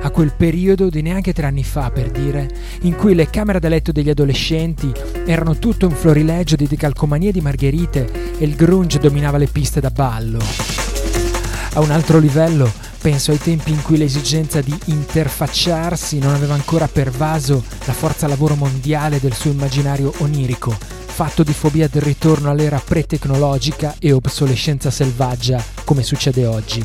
a quel periodo di neanche tre anni fa, per dire, in cui le camere da letto degli adolescenti erano tutto un florilegio di decalcomanie di margherite e il grunge dominava le piste da ballo. A un altro livello, penso ai tempi in cui l'esigenza di interfacciarsi non aveva ancora pervaso la forza lavoro mondiale del suo immaginario onirico, fatto di fobia del ritorno all'era pre-tecnologica e obsolescenza selvaggia, come succede oggi.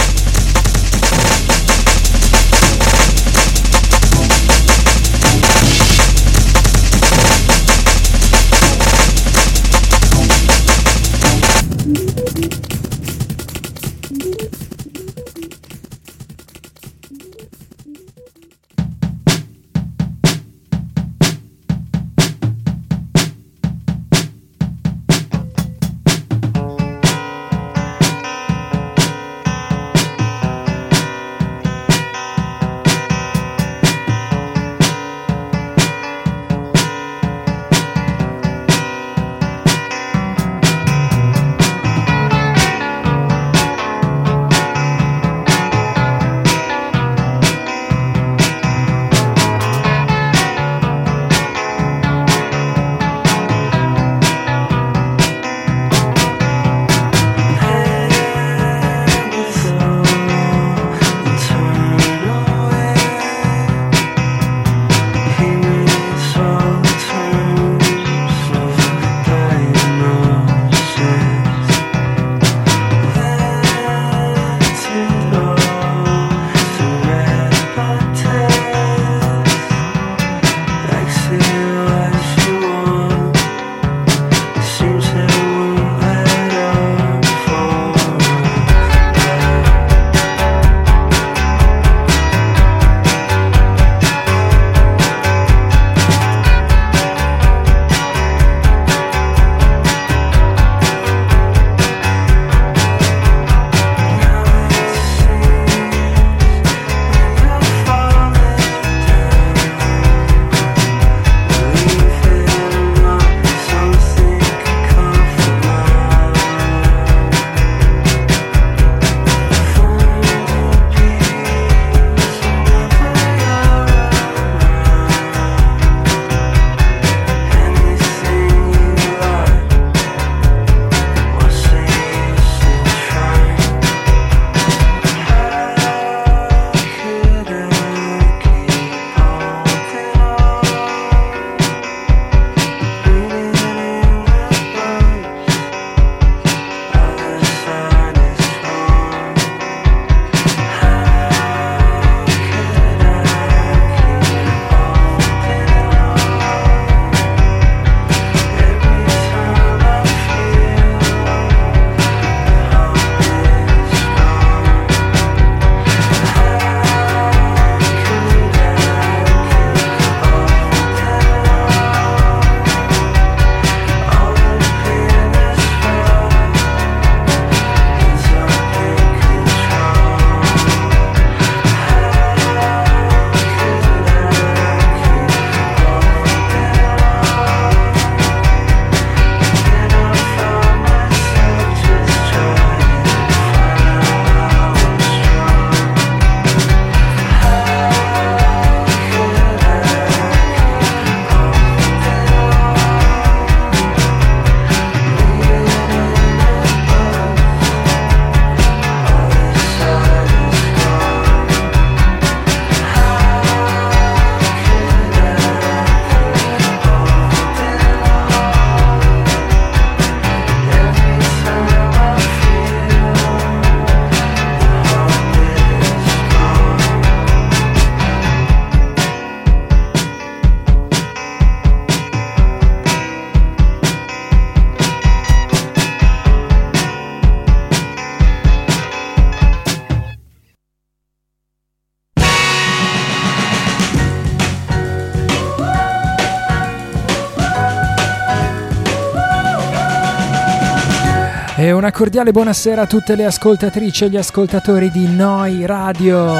Una cordiale buonasera a tutte le ascoltatrici e gli ascoltatori di Noi Radio.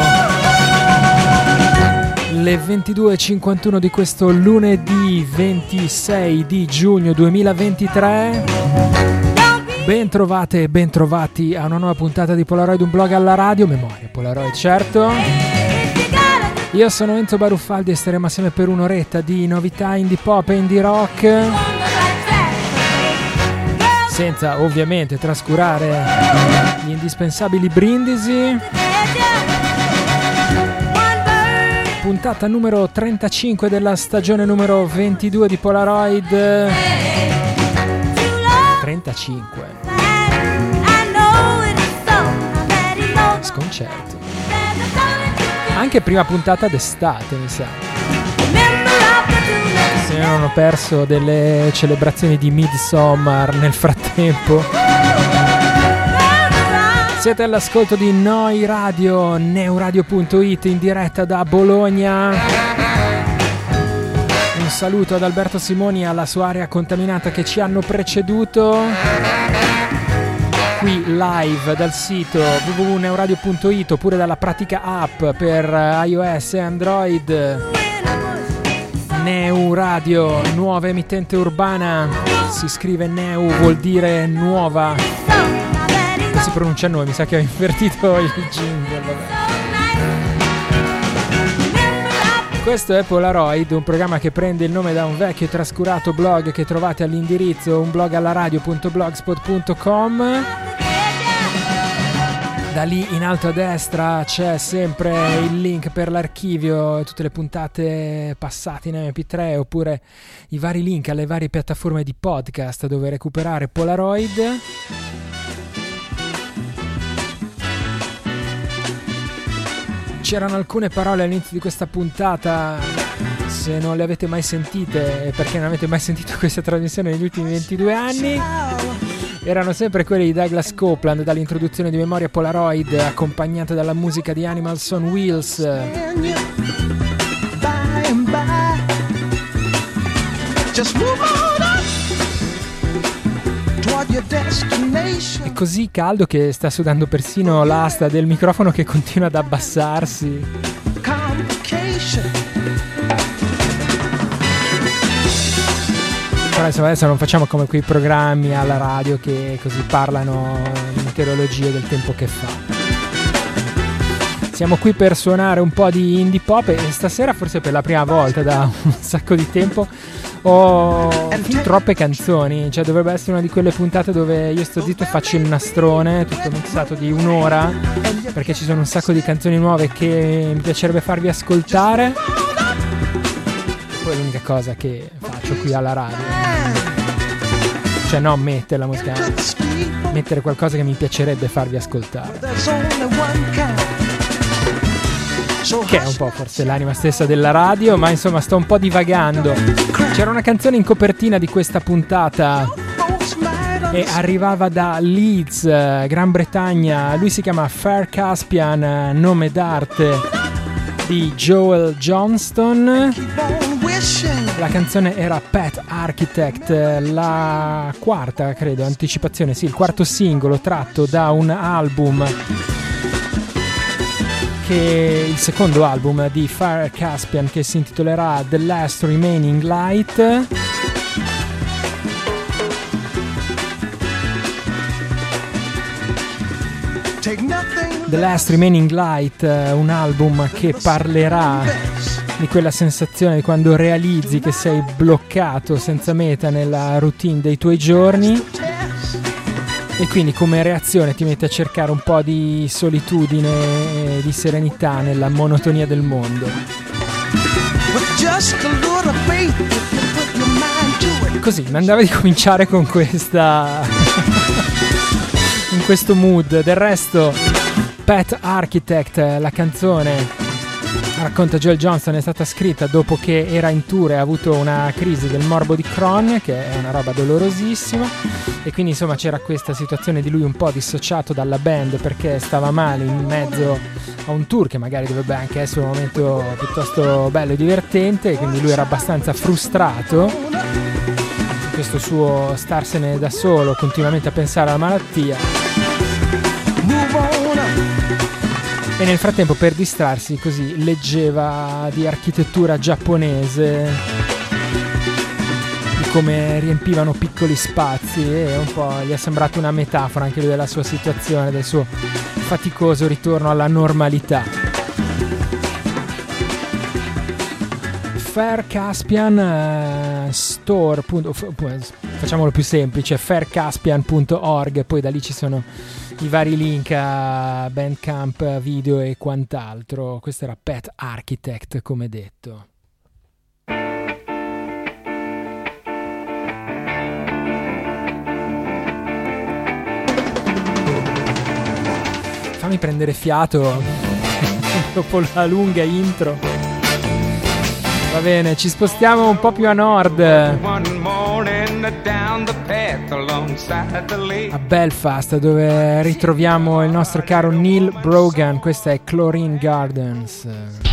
Le 22.51 di questo lunedì 26 di giugno 2023. Ben trovate e ben trovati a una nuova puntata di Polaroid, un blog alla radio, memoria Polaroid certo. Io sono Enzo Baruffaldi e staremo assieme per un'oretta di novità indie pop e indie rock senza ovviamente trascurare gli indispensabili brindisi. Puntata numero 35 della stagione numero 22 di Polaroid. 35. Sconcerto. Anche prima puntata d'estate, mi sa se ne hanno perso delle celebrazioni di Midsommar nel frattempo. Siete all'ascolto di Noi Radio, neuradio.it in diretta da Bologna. Un saluto ad Alberto Simoni e alla sua area contaminata che ci hanno preceduto. Qui live dal sito www.neuradio.it oppure dalla pratica app per iOS e Android. Neu Radio, nuova emittente urbana. Si scrive Neu, vuol dire nuova. Si pronuncia noi, mi sa che ho invertito il jingle. Questo è Polaroid, un programma che prende il nome da un vecchio e trascurato blog che trovate all'indirizzo unblogallaradio.blogspot.com da lì in alto a destra c'è sempre il link per l'archivio e tutte le puntate passate in MP3 oppure i vari link alle varie piattaforme di podcast dove recuperare Polaroid. C'erano alcune parole all'inizio di questa puntata, se non le avete mai sentite perché non avete mai sentito questa trasmissione negli ultimi 22 anni erano sempre quelli di Douglas Copeland dall'introduzione di Memoria Polaroid accompagnata dalla musica di Animals on Wheels. È così caldo che sta sudando persino l'asta del microfono che continua ad abbassarsi. Però insomma adesso non facciamo come quei programmi alla radio che così parlano meteorologie del tempo che fa. Siamo qui per suonare un po' di indie pop e stasera forse per la prima volta da un sacco di tempo ho troppe canzoni, cioè dovrebbe essere una di quelle puntate dove io sto zitto e faccio il nastrone, tutto mixato di un'ora, perché ci sono un sacco di canzoni nuove che mi piacerebbe farvi ascoltare. Poi è l'unica cosa che faccio qui alla radio. Cioè no, mettere la musica, mettere qualcosa che mi piacerebbe farvi ascoltare. Che è un po' forse l'anima stessa della radio, ma insomma sto un po' divagando. C'era una canzone in copertina di questa puntata e arrivava da Leeds, Gran Bretagna. Lui si chiama Fair Caspian, nome d'arte di Joel Johnston. La canzone era Pet Architect, la quarta, credo, anticipazione, sì, il quarto singolo tratto da un album che è il secondo album di Fire Caspian che si intitolerà The Last Remaining Light. The Last Remaining Light, un album che parlerà di quella sensazione di quando realizzi che sei bloccato senza meta nella routine dei tuoi giorni e quindi come reazione ti metti a cercare un po' di solitudine e di serenità nella monotonia del mondo. Così, mi andava di cominciare con questa... in questo mood. Del resto, Pet Architect, la canzone racconta Joel Johnston è stata scritta dopo che era in tour e ha avuto una crisi del morbo di Crohn, che è una roba dolorosissima, e quindi insomma c'era questa situazione di lui un po' dissociato dalla band perché stava male in mezzo a un tour che magari dovrebbe anche essere un momento piuttosto bello e divertente, e quindi lui era abbastanza frustrato. Questo suo starsene da solo, continuamente a pensare alla malattia. E nel frattempo per distrarsi così leggeva di architettura giapponese, di come riempivano piccoli spazi e un po' gli è sembrata una metafora anche della sua situazione, del suo faticoso ritorno alla normalità. Fair Caspian uh, Store. facciamolo più semplice, faircaspian.org, poi da lì ci sono i vari link a Bandcamp, video e quant'altro. Questo era Pet Architect, come detto. Fammi prendere fiato dopo la lunga intro. Va bene, ci spostiamo un po' più a nord. A Belfast, dove ritroviamo il nostro caro Neil Brogan. Questa è Chlorine Gardens.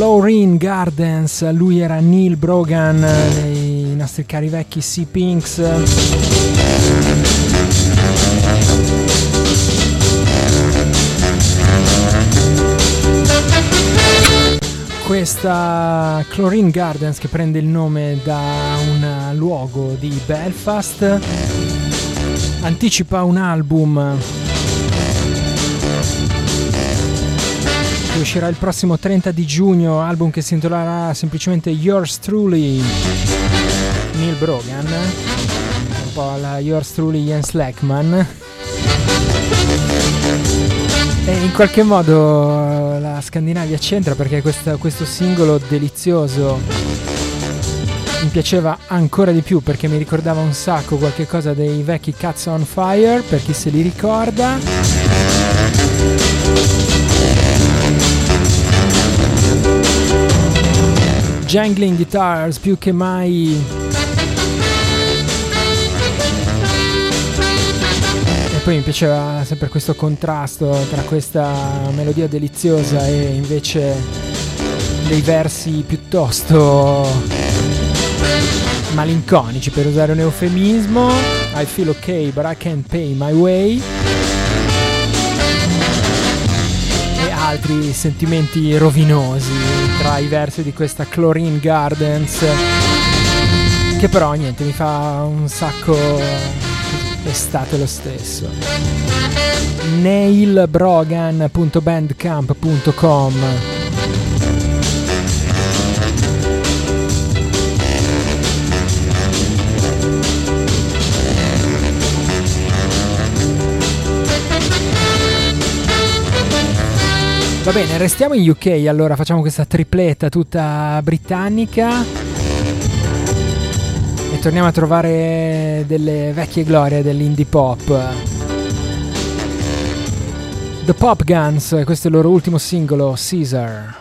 Chlorine Gardens, lui era Neil Brogan nei nostri cari vecchi Sea Pinks. Questa Chlorine Gardens che prende il nome da un luogo di Belfast anticipa un album uscirà il prossimo 30 di giugno, album che si intitolerà semplicemente Yours Truly Neil Brogan, un po' la Yours Truly Jens Lackman. E in qualche modo la Scandinavia c'entra perché questo, questo singolo delizioso mi piaceva ancora di più perché mi ricordava un sacco qualche cosa dei vecchi Cats on Fire, per chi se li ricorda. Jangling Guitars più che mai e poi mi piaceva sempre questo contrasto tra questa melodia deliziosa e invece dei versi piuttosto malinconici per usare un eufemismo. I feel okay but I can't pay my way. Altri sentimenti rovinosi tra i versi di questa Chlorine Gardens che però niente mi fa un sacco estate lo stesso. Nailbrogan.bandcamp.com Va bene, restiamo in UK, allora facciamo questa tripletta tutta britannica e torniamo a trovare delle vecchie glorie dell'indie pop. The Pop Guns, questo è il loro ultimo singolo, Caesar.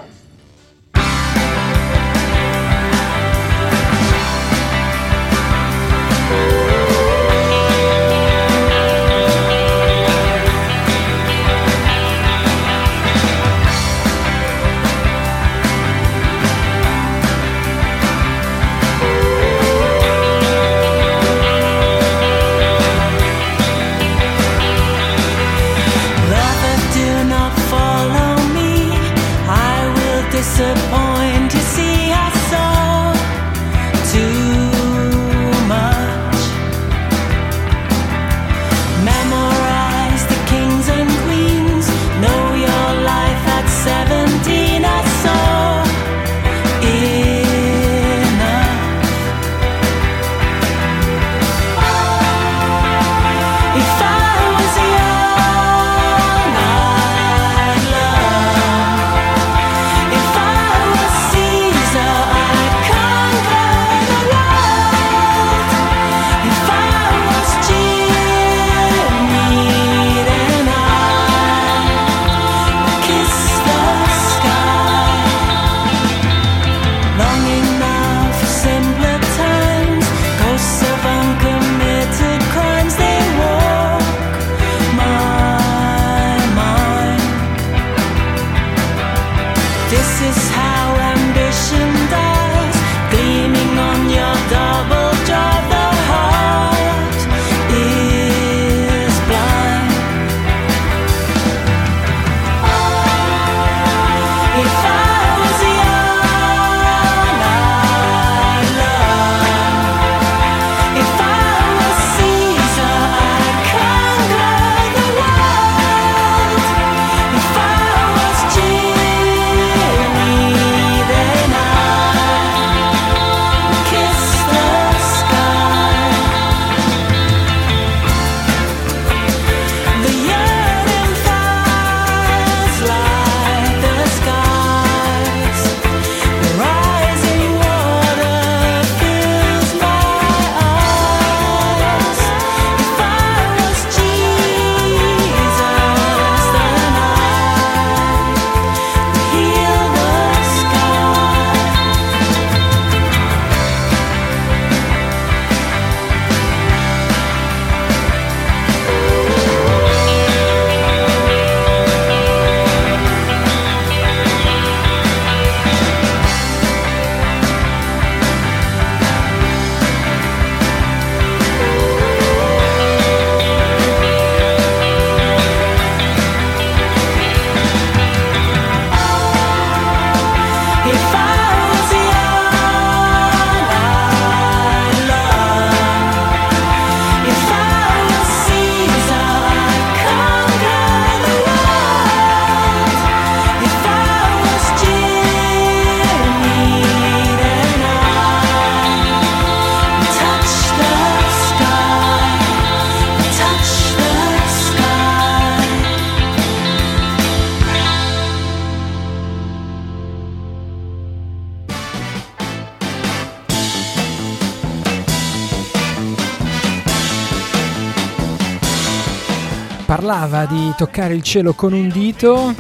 Parlava di toccare il cielo con un dito.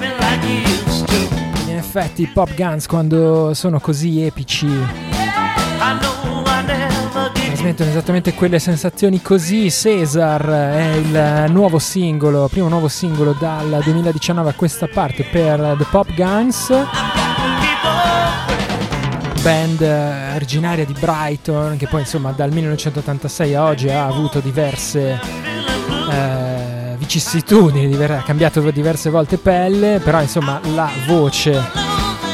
In effetti i Pop Guns quando sono così epici trasmettono esattamente quelle sensazioni così. Cesar è il nuovo singolo, primo nuovo singolo dal 2019 a questa parte per The Pop Guns. band originaria di Brighton che poi insomma dal 1986 a oggi ha avuto diverse eh, vicissitudini, ha cambiato diverse volte pelle, però insomma la voce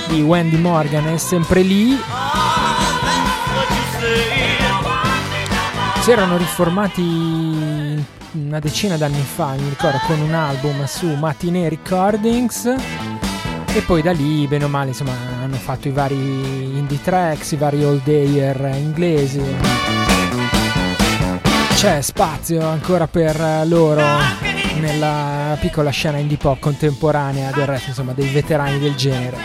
di Wendy Morgan è sempre lì. Si erano riformati una decina d'anni fa, mi ricordo, con un album su Matinee Recordings e poi da lì, bene o male, insomma, hanno fatto i vari indie tracks, i vari old air inglesi. C'è spazio ancora per loro nella piccola scena indie pop contemporanea del resto, insomma, dei veterani del genere.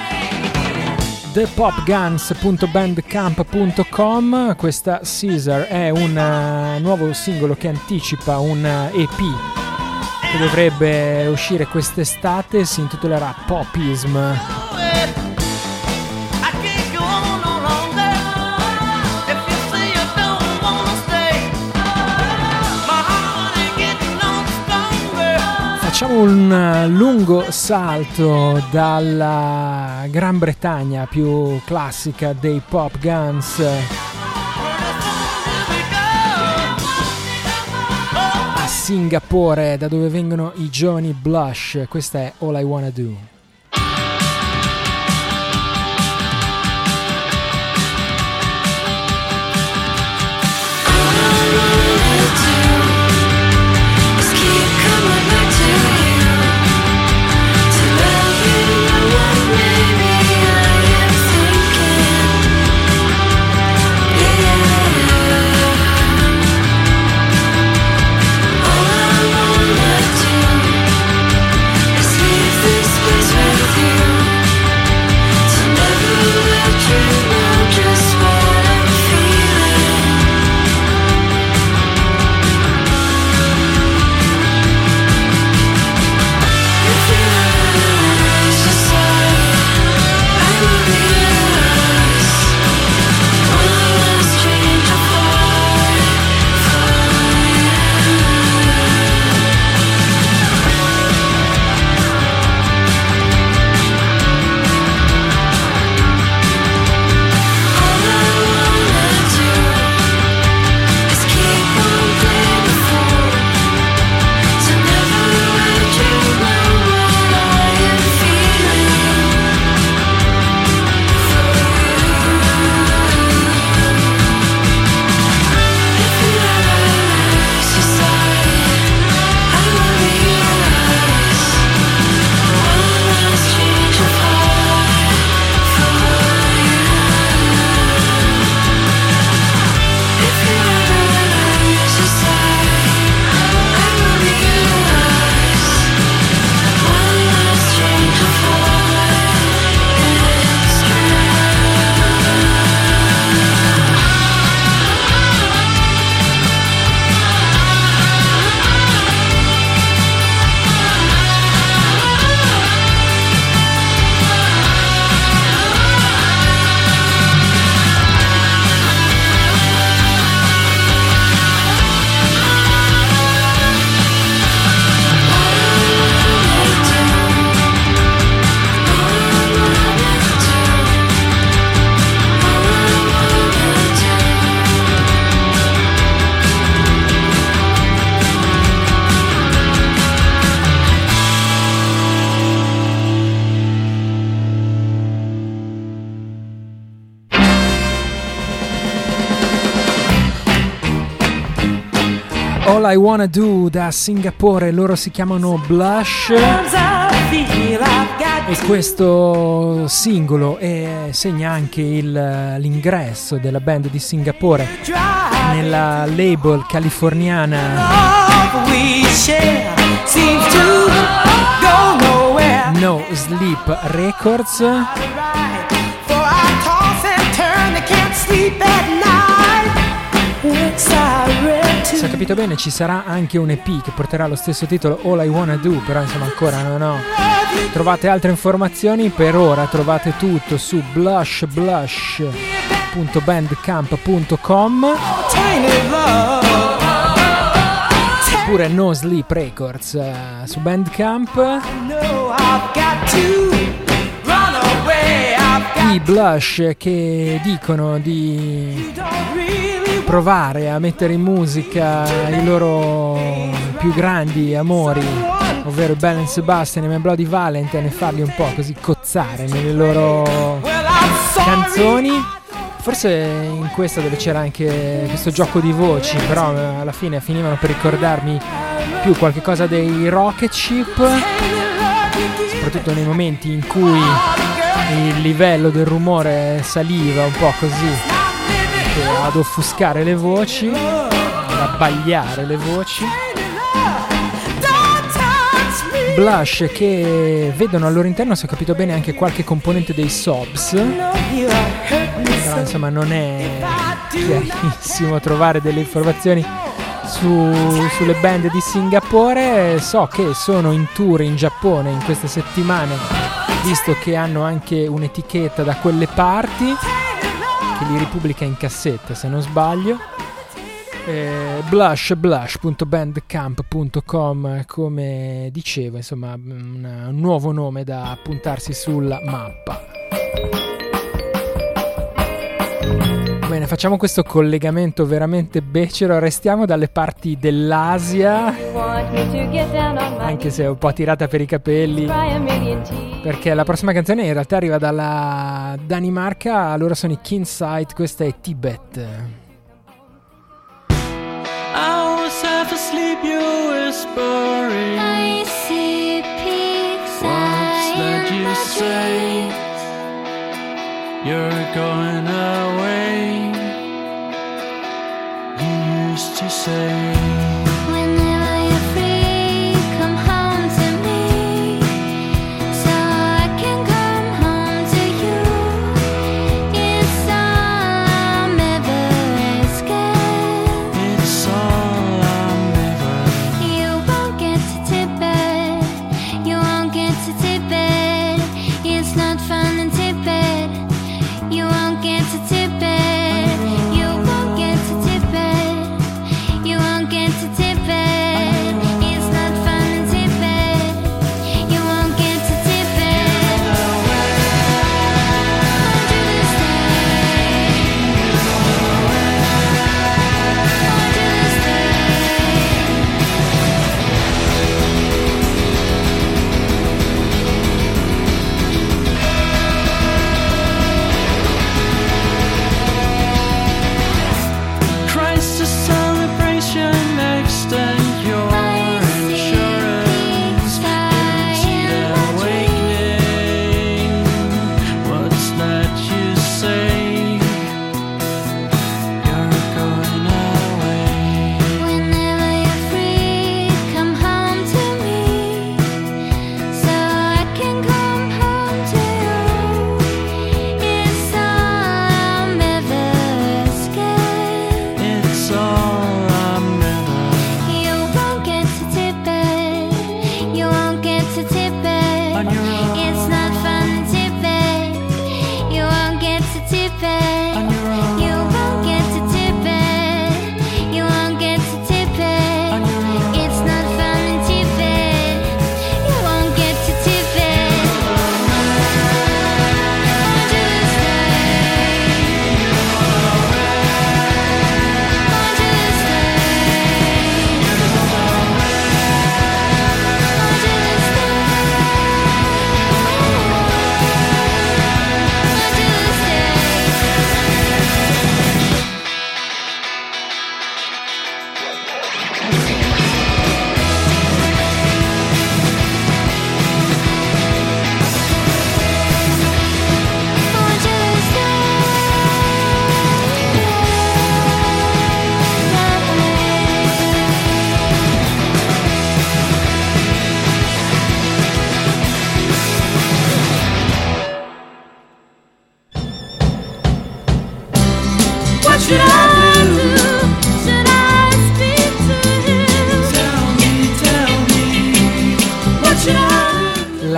Thepopguns.bandcamp.com questa Caesar è un uh, nuovo singolo che anticipa un uh, EP che dovrebbe uscire quest'estate si intitolerà Popism Facciamo un eh, lungo salto dalla Gran Bretagna più classica dei pop guns a Singapore da dove vengono i giovani Blush. Questa è All I Wanna Do. I Wanna Do da Singapore, loro si chiamano Blush e questo singolo è, segna anche il, l'ingresso della band di Singapore nella label californiana No Sleep Records. Se ho capito bene ci sarà anche un EP che porterà lo stesso titolo All I Wanna Do, però insomma ancora non ho. Trovate altre informazioni, per ora trovate tutto su blushblush.bandcamp.com oppure No Sleep Records uh, su Bandcamp. I Blush che dicono di provare a mettere in musica i loro più grandi amori, ovvero Bell and Sebastian e Bloody Valentine e farli un po' così cozzare nelle loro canzoni. Forse in questa dove c'era anche questo gioco di voci, però alla fine finivano per ricordarmi più qualche cosa dei Rocket Ship, soprattutto nei momenti in cui il livello del rumore saliva un po' così, ad offuscare le voci, ad abbagliare le voci. Blush che vedono al loro interno, se ho capito bene, anche qualche componente dei Sobs. Però insomma non è chiarissimo trovare delle informazioni su, sulle band di Singapore. So che sono in tour in Giappone in queste settimane, visto che hanno anche un'etichetta da quelle parti che li ripubblica in cassetta se non sbaglio. Eh, blush blush.bandcamp.com come dicevo insomma un, un nuovo nome da puntarsi sulla mappa. Bene, facciamo questo collegamento veramente becero, restiamo dalle parti dell'Asia, anche se è un po' tirata per i capelli, perché la prossima canzone in realtà arriva dalla Danimarca, loro sono i Kinsight, questa è Tibet. half asleep, you're whispering. I see pigs What's that you say? You're going away. You used to say.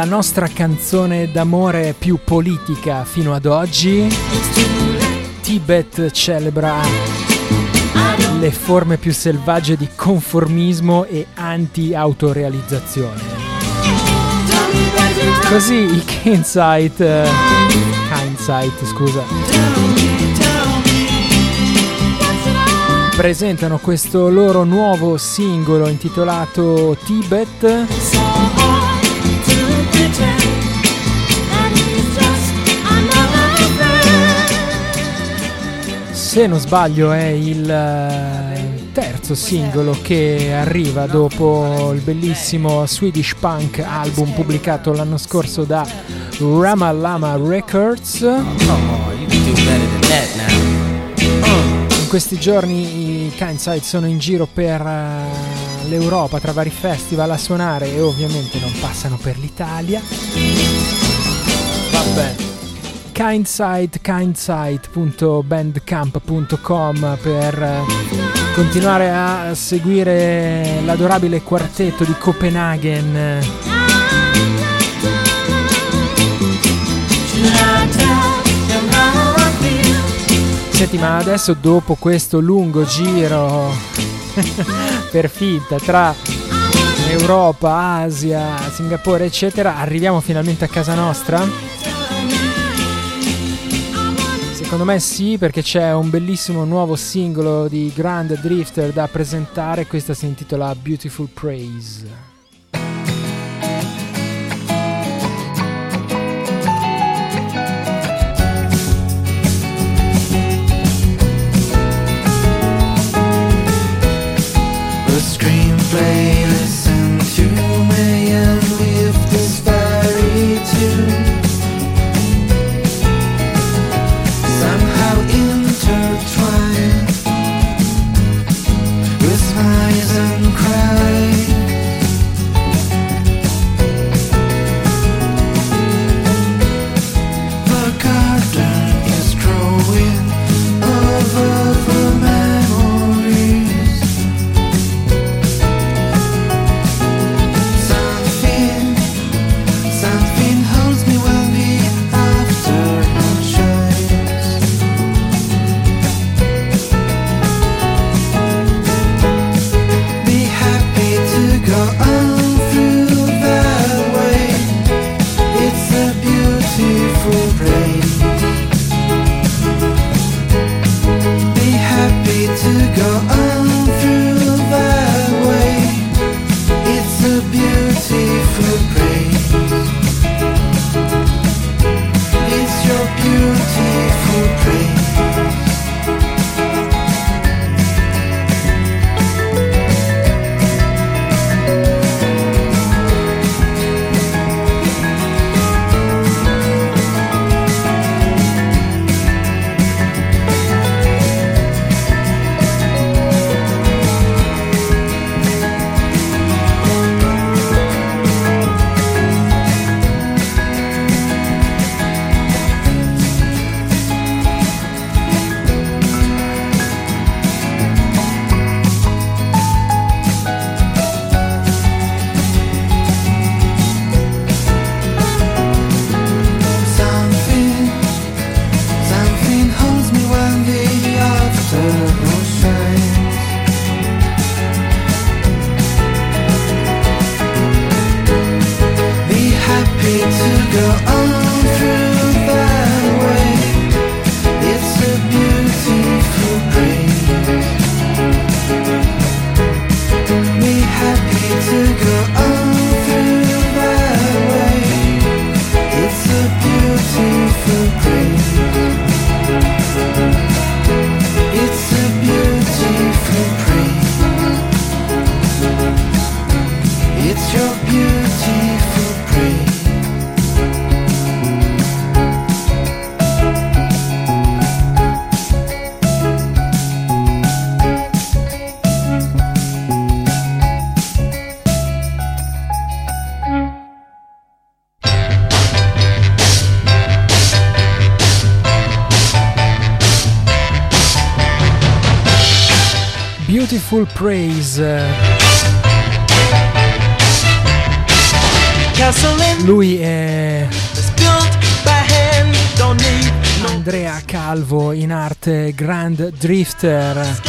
Nostra canzone d'amore più politica fino ad oggi. Tibet celebra le forme più selvagge di conformismo e anti-autorealizzazione. Così il Kinsight, uh, Kindsight, scusa. Presentano questo loro nuovo singolo intitolato Tibet. Se non sbaglio è il eh, terzo singolo che arriva dopo il bellissimo Swedish Punk album pubblicato l'anno scorso da Ramalama Records. In questi giorni i Kindside sono in giro per uh, l'Europa tra vari festival a suonare e ovviamente non passano per l'Italia. Vabbè. Kindsight, kindsight.bandcamp.com per continuare a seguire l'adorabile quartetto di Copenaghen. Senti, ma adesso dopo questo lungo giro per finta tra Europa, Asia, Singapore, eccetera, arriviamo finalmente a casa nostra? Secondo me sì, perché c'è un bellissimo nuovo singolo di Grand Drifter da presentare, questa si intitola Beautiful Praise. Praise. Lui è Andrea Calvo in arte Grand Drifter.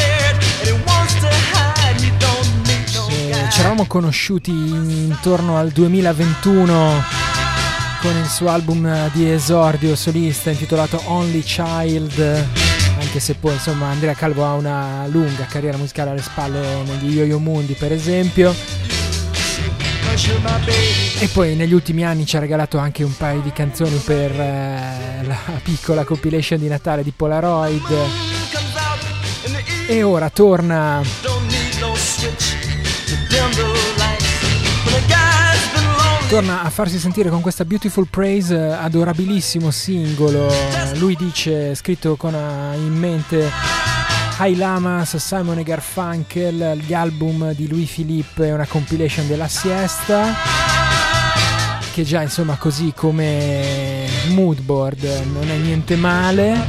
Ci eravamo conosciuti intorno al 2021 con il suo album di esordio solista intitolato Only Child, anche se poi insomma Andrea Calvo ha una lunga carriera musicale alle spalle negli Yo-Yo Mundi per esempio. E poi negli ultimi anni ci ha regalato anche un paio di canzoni per eh, la piccola compilation di Natale di Polaroid. E ora torna torna a farsi sentire con questa Beautiful Praise, adorabilissimo singolo. Lui dice, scritto con eh, in mente High Lamas, Simon e Garfunkel, gli album di Louis Philippe e una compilation della siesta. Che già insomma così come moodboard non è niente male.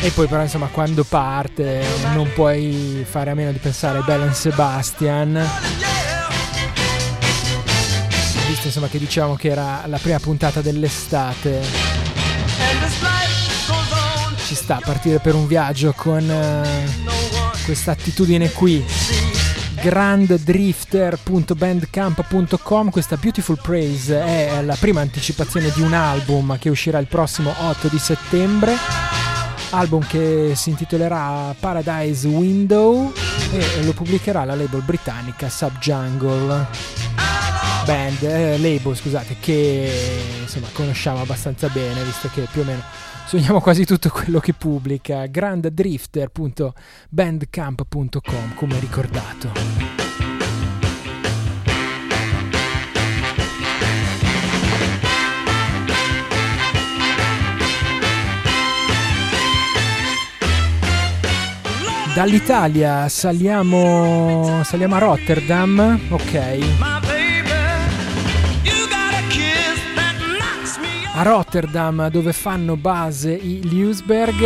E poi però insomma quando parte non puoi fare a meno di pensare a Belen Sebastian visto insomma che diciamo che era la prima puntata dell'estate. Ci sta a partire per un viaggio con uh, questa attitudine qui. Granddrifter.bandcamp.com questa Beautiful Praise è la prima anticipazione di un album che uscirà il prossimo 8 di settembre. Album che si intitolerà Paradise Window e lo pubblicherà la label britannica Subjungle band, eh, label scusate, che insomma conosciamo abbastanza bene, visto che più o meno suoniamo quasi tutto quello che pubblica. granddrifter.bandcamp.com, come ricordato. Dall'Italia saliamo, saliamo a Rotterdam, ok. A Rotterdam dove fanno base i Lewisberg.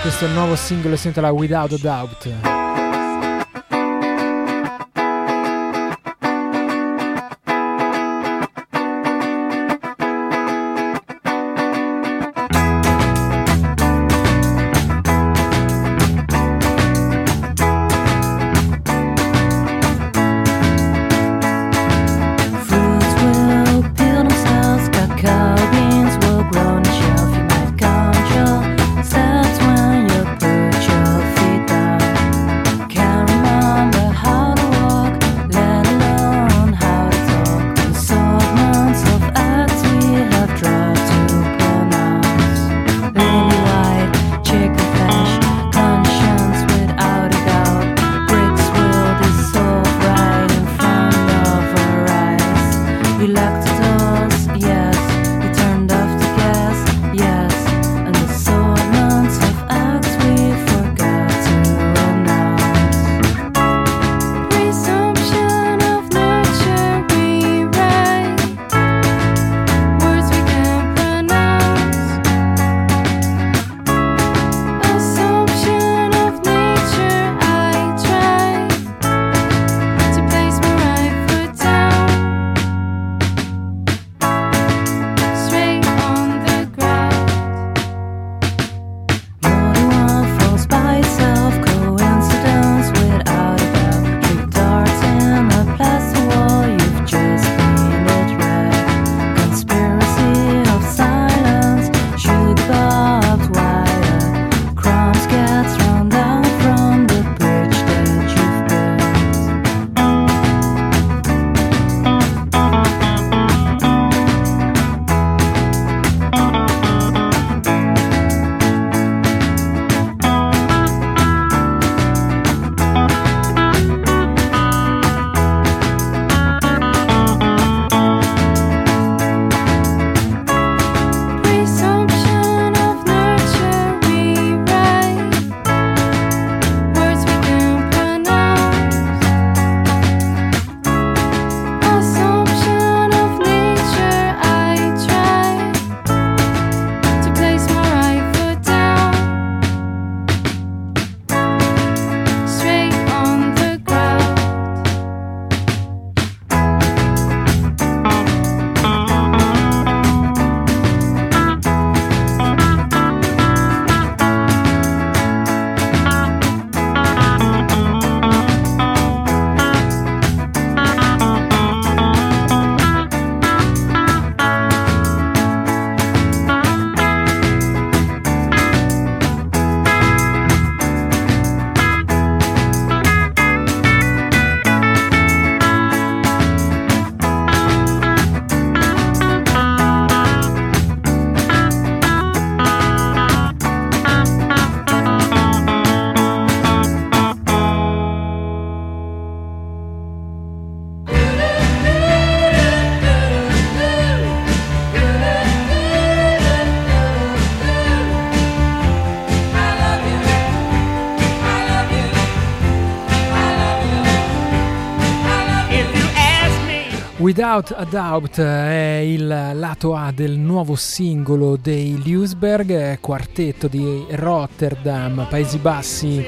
Questo è il nuovo singolo si intitola Without a Doubt. Without a Doubt è il lato A del nuovo singolo dei Lewisberg, quartetto di Rotterdam, Paesi Bassi.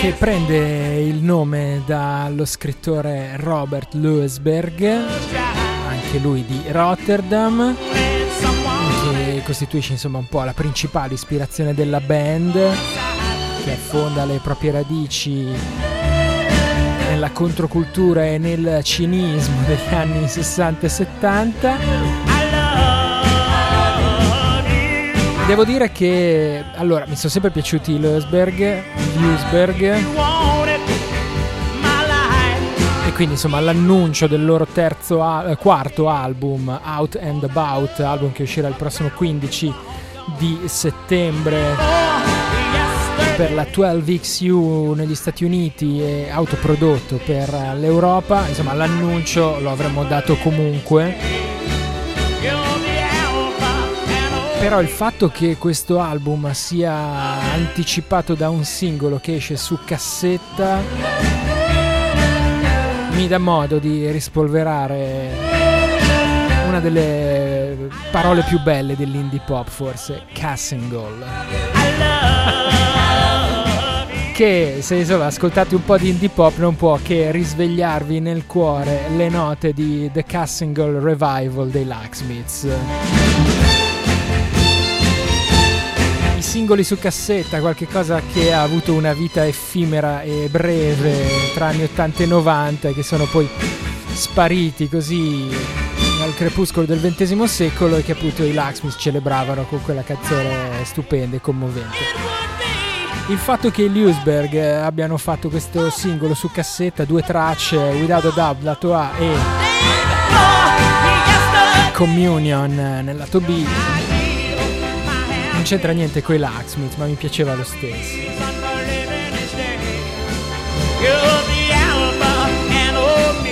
Che prende il nome dallo scrittore Robert Lewisberg, anche lui di Rotterdam, che costituisce insomma un po' la principale ispirazione della band che affonda le proprie radici nella controcultura e nel cinismo degli anni 60 e 70. Devo dire che allora mi sono sempre piaciuti i Leusberg e quindi insomma l'annuncio del loro terzo quarto album Out and About, album che uscirà il prossimo 15 di settembre per la 12XU negli Stati Uniti e autoprodotto per l'Europa, insomma l'annuncio lo avremmo dato comunque. Però il fatto che questo album sia anticipato da un singolo che esce su cassetta mi dà modo di rispolverare una delle parole più belle dell'indie pop forse, Cassingle che se insomma, ascoltate un po' di indie pop non può che risvegliarvi nel cuore le note di The Cassingle Revival dei Locksmiths. I singoli su cassetta, qualche cosa che ha avuto una vita effimera e breve tra anni 80 e 90 che sono poi spariti così al crepuscolo del XX secolo e che appunto i Locksmiths celebravano con quella canzone stupenda e commovente il fatto che i Lewisberg eh, abbiano fatto questo singolo su cassetta, due tracce, Without a Dub lato A e Communion nel lato B, non c'entra niente con i Lacksmith, ma mi piaceva lo stesso.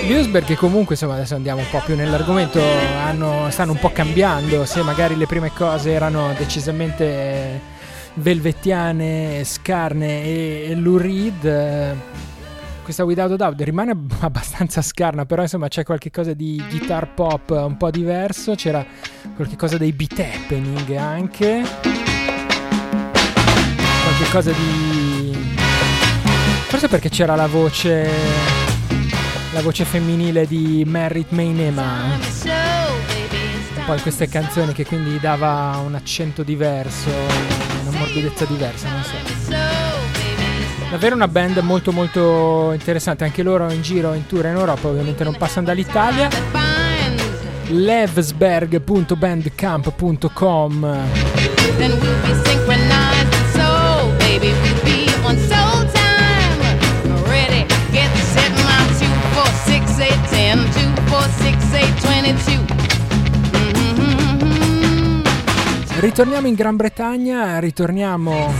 Lewisberg comunque insomma adesso andiamo un po' più nell'argomento hanno, stanno un po' cambiando se magari le prime cose erano decisamente velvettiane, scarne e, Lou Reed. Questa Without a Doubt rimane abbastanza scarna, però insomma c'è qualcosa di guitar pop un po' diverso, c'era qualcosa dei beat happening anche, qualcosa di... forse perché c'era la voce, la voce femminile di Merritt Mainema poi queste canzoni che quindi dava un accento diverso morbidezza diversa, non so. Davvero una band molto molto interessante, anche loro in giro, in tour in Europa, ovviamente non passano dall'Italia. levsberg.bandcamp.com Ritorniamo in Gran Bretagna, ritorniamo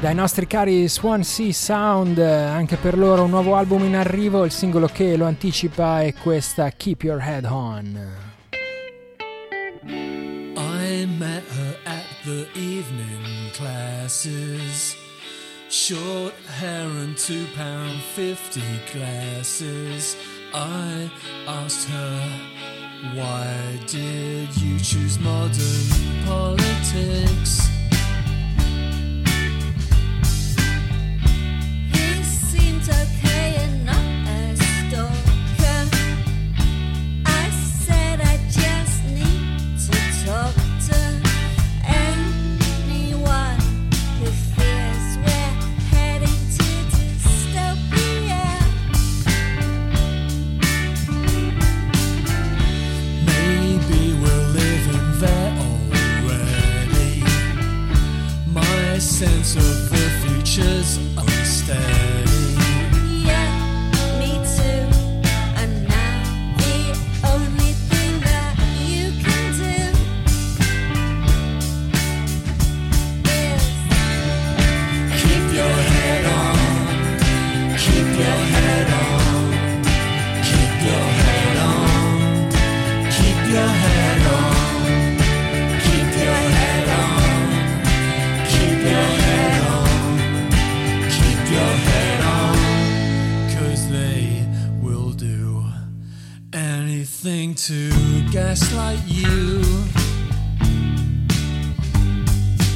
dai nostri cari Swansea Sound, anche per loro un nuovo album in arrivo, il singolo che lo anticipa è questa Keep Your Head On. I met her at the evening classes. Short hair and two pound fifty glasses. I asked her Why did you choose modern politics? He seemed okay sense of the future's unsteady. To gaslight you.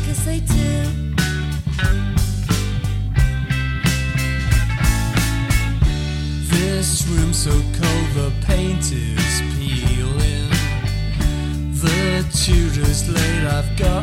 Cause they do. This room so cold, the paint is peeling. The tutor's late, I've got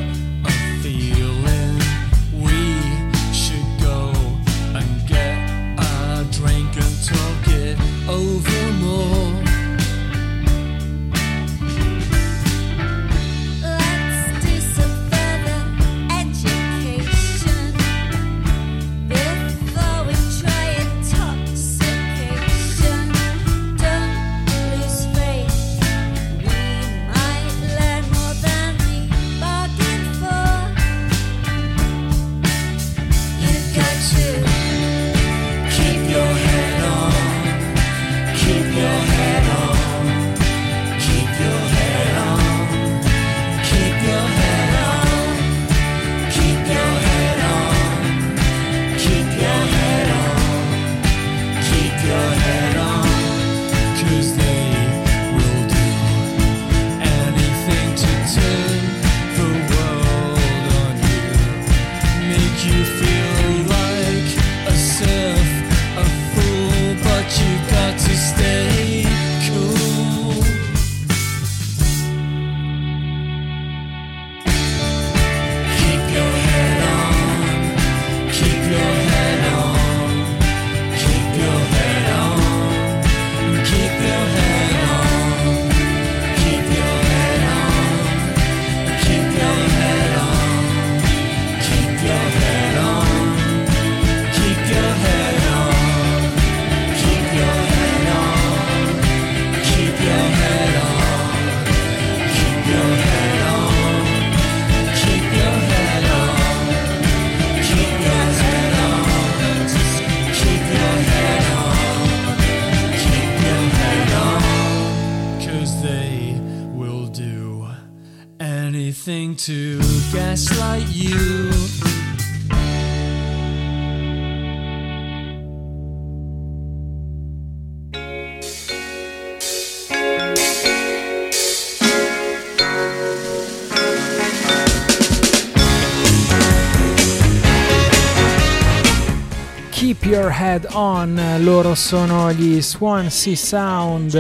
Head On, loro sono gli Swansea Sound,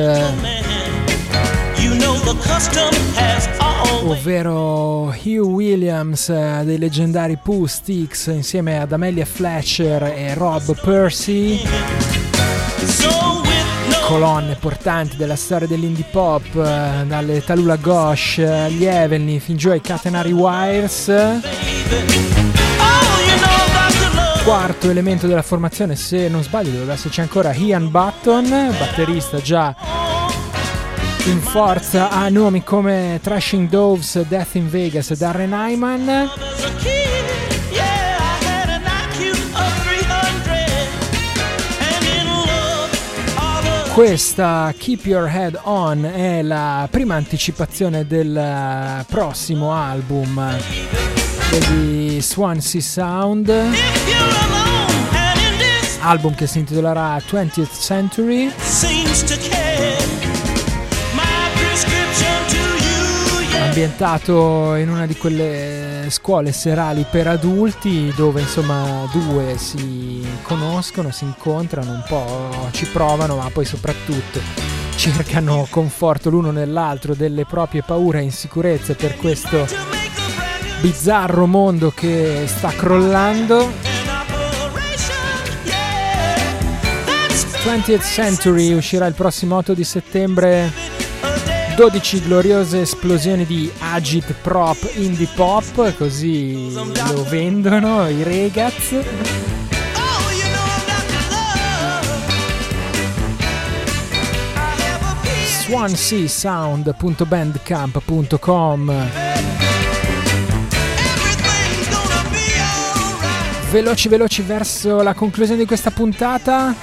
ovvero Hugh Williams eh, dei leggendari Pooh Sticks insieme ad Amelia Fletcher e Rob Percy, colonne portanti della storia dell'indie pop, eh, dalle Talula Ghosh agli Evelyn fin giù ai Catenary Wires. Quarto elemento della formazione, se non sbaglio dovrebbe esserci ancora Ian Button, batterista già in forza a nomi come Trashing Doves, Death in Vegas e Darren Hyman. As a kid, yeah, I had an IQ of 300. And in love, all of Questa Keep Your Head On è la prima anticipazione del eh, prossimo album degli Swansea Sound, album che si intitolerà 20th Century. ambientato in una di quelle scuole serali per adulti dove insomma due si conoscono, si incontrano, un po' ci provano, ma poi soprattutto cercano conforto l'uno nell'altro delle proprie paure e insicurezze per questo bizzarro mondo che sta crollando. an operation, yeah. That's 20th Century uscirà il prossimo 8 di settembre. a day. 12 gloriose esplosioni di agit prop indie pop, così lo vendono i regaz. Oh, Veloci veloci verso la conclusione di questa puntata.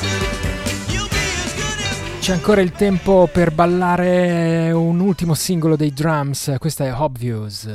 C'è ancora il tempo per ballare un ultimo singolo dei drums. Questa è Obvious.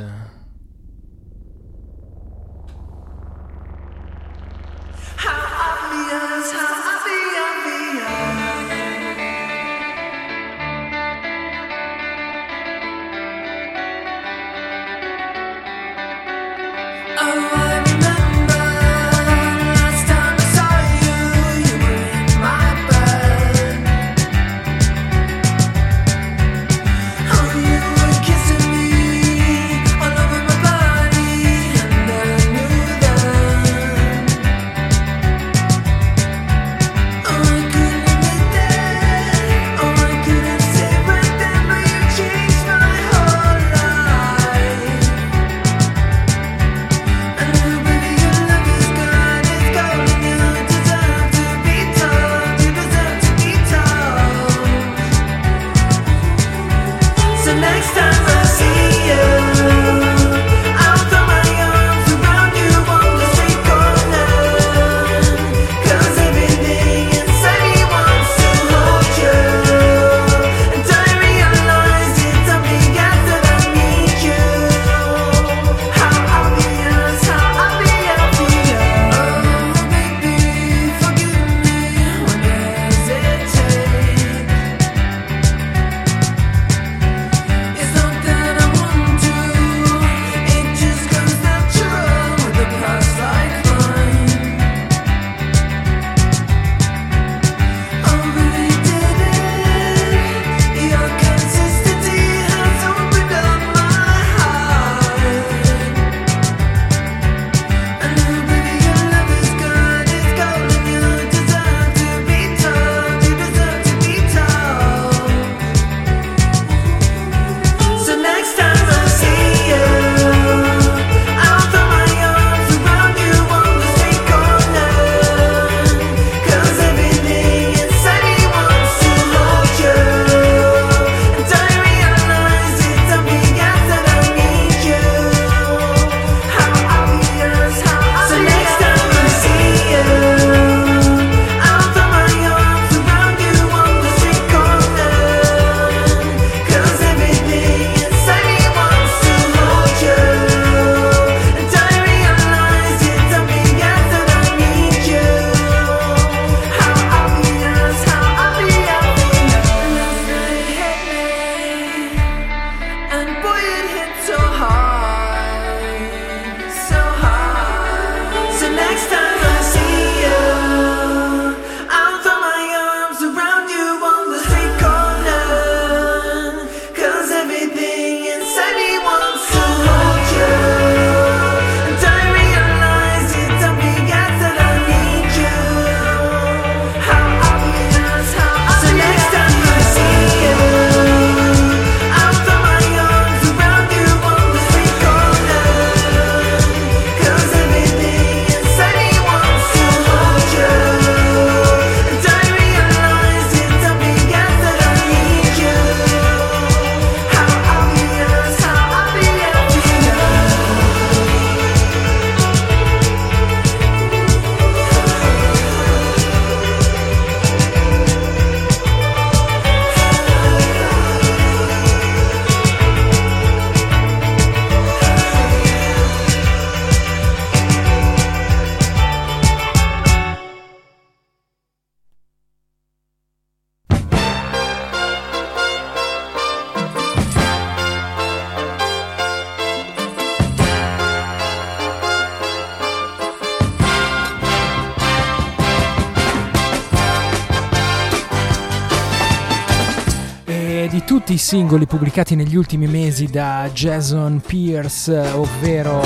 Singoli pubblicati negli ultimi mesi da Jason Pierce, ovvero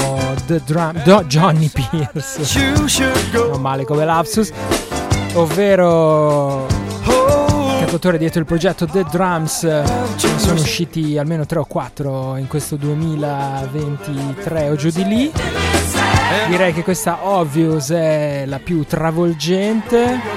The Drum, Do- Johnny Pierce, non male come lapsus, ovvero cantautore dietro il progetto The Drums, ne sono usciti almeno 3 o 4 in questo 2023 o giù di lì. Direi che questa Obvious è la più travolgente.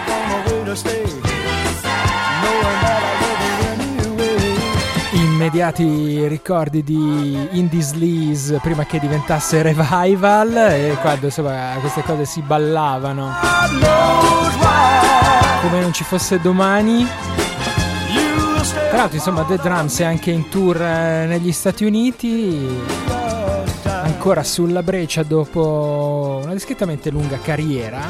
Immediati ricordi di Indie Sleaze prima che diventasse revival e quando insomma queste cose si ballavano. Come non ci fosse domani. Tra l'altro insomma The Drums è anche in tour eh, negli Stati Uniti ancora sulla breccia dopo una discretamente lunga carriera.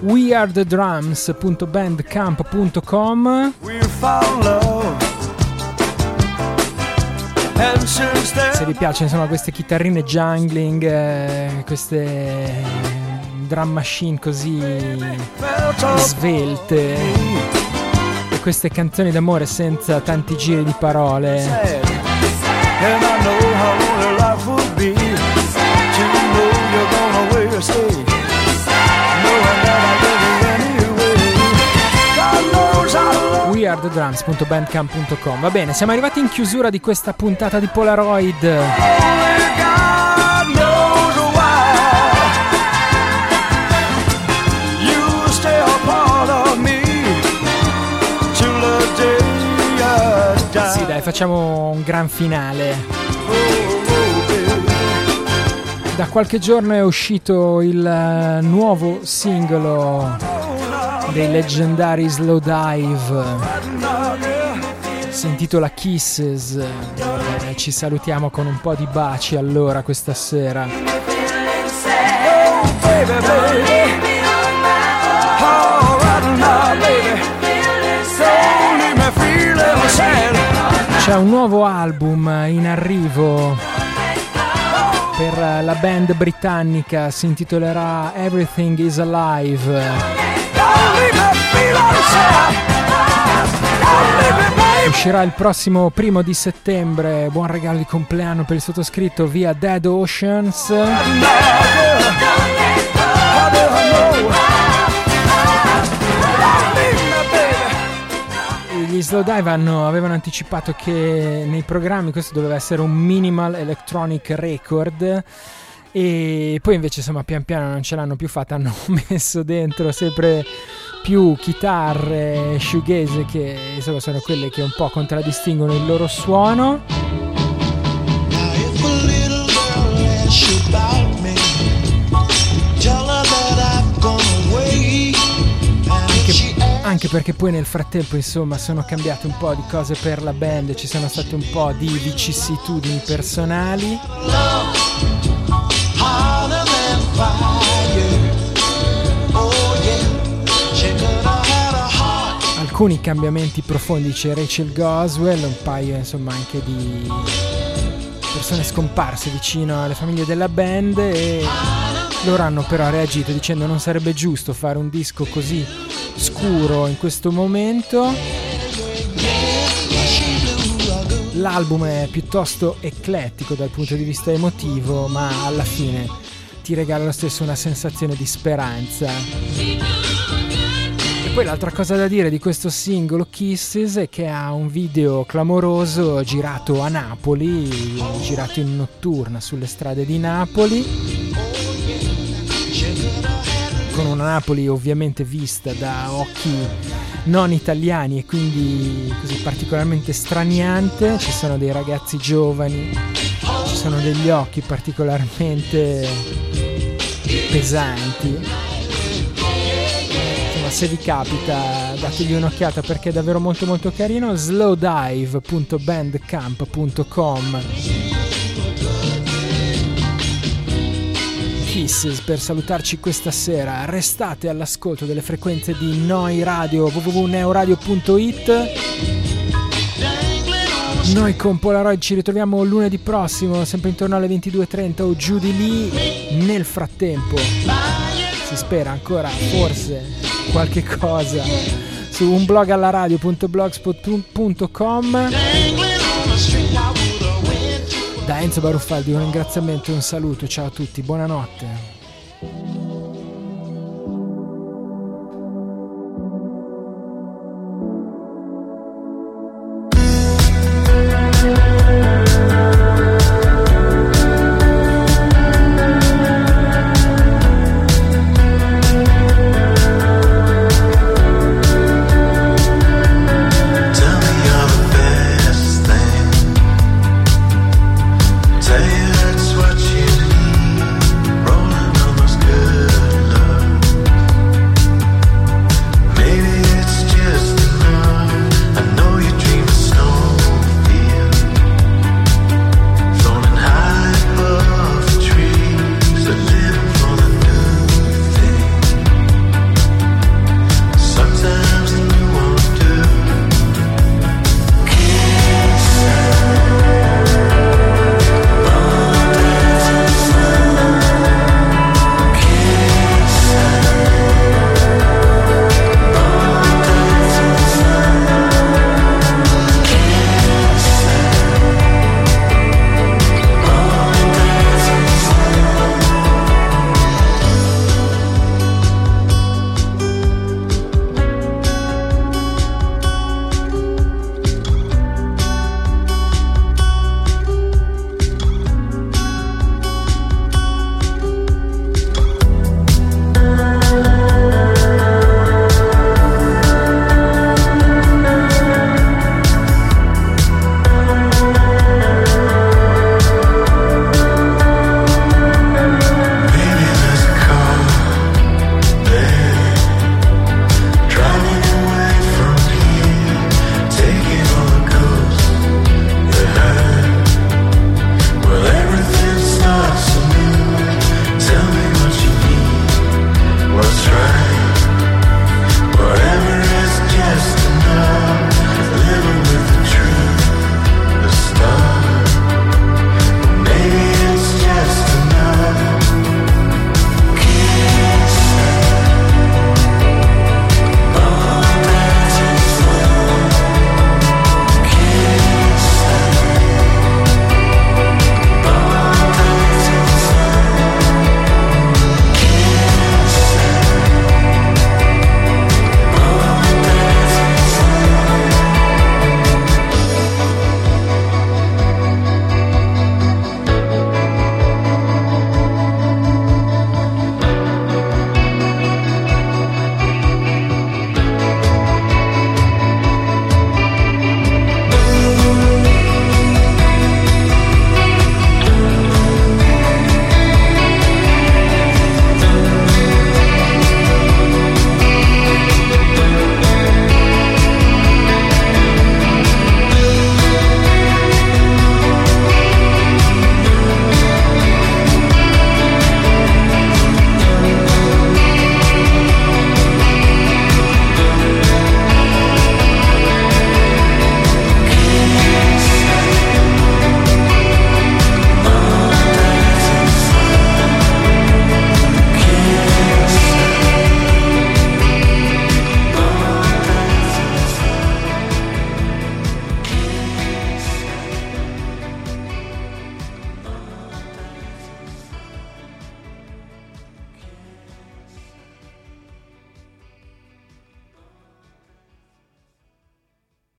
Wearedrums.bandcamp.com se vi piace insomma queste chitarrine jungling eh, queste drum machine così svelte e queste canzoni d'amore senza tanti giri di parole love weirdrums.bandcamp.com va bene siamo arrivati in chiusura di questa puntata di Polaroid. Sì dai facciamo un gran finale. Da qualche giorno è uscito il eh, nuovo singolo dei leggendari Slow Dive si intitola Kisses. Eh, ci salutiamo con un po' di baci allora questa sera. C'è un nuovo album in arrivo per la band britannica, si intitolerà Everything is Alive. Uscirà il prossimo primo di settembre. Buon regalo di compleanno per il sottoscritto via Dead Oceans. Gli Slow Dive hanno- avevano anticipato che nei programmi questo doveva essere un minimal electronic record. E poi invece insomma pian piano non ce l'hanno più fatta, hanno messo dentro sempre più chitarre shoegaze che insomma sono quelle che un po' contraddistinguono il loro suono. Anche perché poi nel frattempo insomma sono cambiate un po' di cose per la band, ci sono state un po' di vicissitudini personali. Alcuni cambiamenti profondi c'è Rachel Goswell, un paio insomma anche di persone scomparse vicino alle famiglie della band e loro hanno però reagito dicendo non sarebbe giusto fare un disco così scuro in questo momento. L'album è piuttosto eclettico dal punto di vista emotivo, ma alla fine ti regala lo stesso una sensazione di speranza. Poi l'altra cosa da dire di questo singolo Kisses è che ha un video clamoroso girato a Napoli, girato in notturna sulle strade di Napoli, con una Napoli ovviamente vista da occhi non italiani e quindi così particolarmente straniante, ci sono dei ragazzi giovani, ci sono degli occhi particolarmente pesanti se vi capita dategli un'occhiata perché è davvero molto molto carino. Slowdive.bandcamp.com Kisses per salutarci questa sera. Restate all'ascolto delle frequenze di Noi Radio www.neoradio.it noi con Polaroid ci ritroviamo lunedì prossimo sempre intorno alle 22.30 o giù di lì. Nel frattempo si spera ancora forse qualche cosa su would have went to da Enzo Baruffaldi un ringraziamento e un saluto ciao a tutti buonanotte